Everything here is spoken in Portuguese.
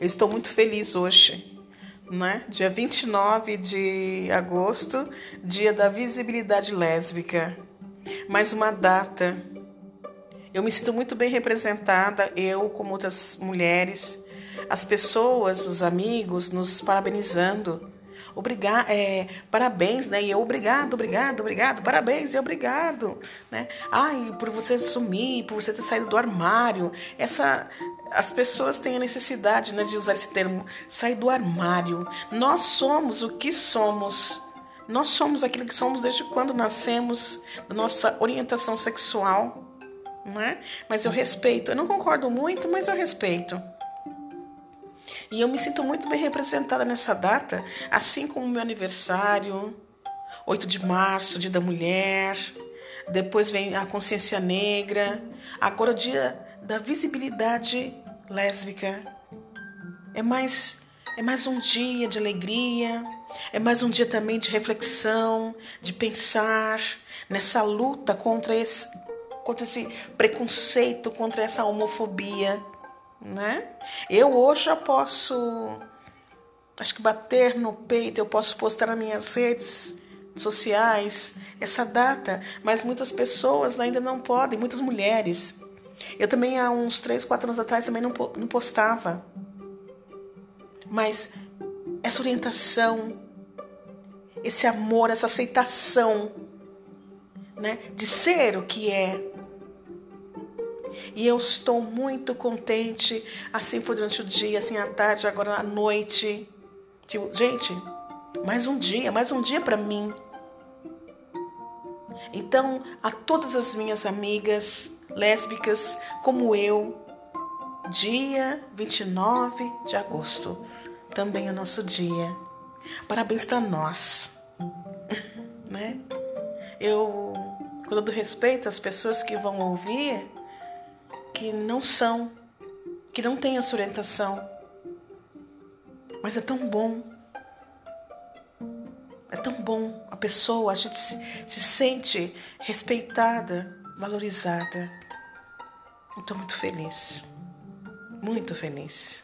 Eu estou muito feliz hoje, né? Dia 29 de agosto, dia da visibilidade lésbica. Mais uma data. Eu me sinto muito bem representada, eu como outras mulheres, as pessoas, os amigos nos parabenizando. Obrigado, é, parabéns, né? E eu, obrigado, obrigado, obrigado, parabéns e obrigado, né? Ai, por você sumir, por você ter saído do armário. Essa as pessoas têm a necessidade né, de usar esse termo, sair do armário. Nós somos o que somos. Nós somos aquilo que somos desde quando nascemos, da nossa orientação sexual. Né? Mas eu respeito. Eu não concordo muito, mas eu respeito. E eu me sinto muito bem representada nessa data, assim como meu aniversário, 8 de março, Dia da Mulher. Depois vem a consciência negra. Agora o dia da visibilidade lésbica. É mais é mais um dia de alegria, é mais um dia também de reflexão, de pensar nessa luta contra esse contra esse preconceito, contra essa homofobia, né? Eu hoje já posso acho que bater no peito, eu posso postar nas minhas redes sociais essa data, mas muitas pessoas ainda não podem, muitas mulheres eu também, há uns 3, 4 anos atrás, também não, não postava. Mas essa orientação, esse amor, essa aceitação, né, de ser o que é. E eu estou muito contente, assim foi durante o dia, assim à tarde, agora à noite. Tipo, gente, mais um dia, mais um dia para mim. Então, a todas as minhas amigas, lésbicas como eu, dia 29 de agosto, também é nosso dia. Parabéns para nós, né? Eu, com todo respeito às pessoas que vão ouvir, que não são, que não têm essa orientação, mas é tão bom. É tão bom a pessoa, a gente se, se sente respeitada, valorizada. Estou muito feliz, muito feliz.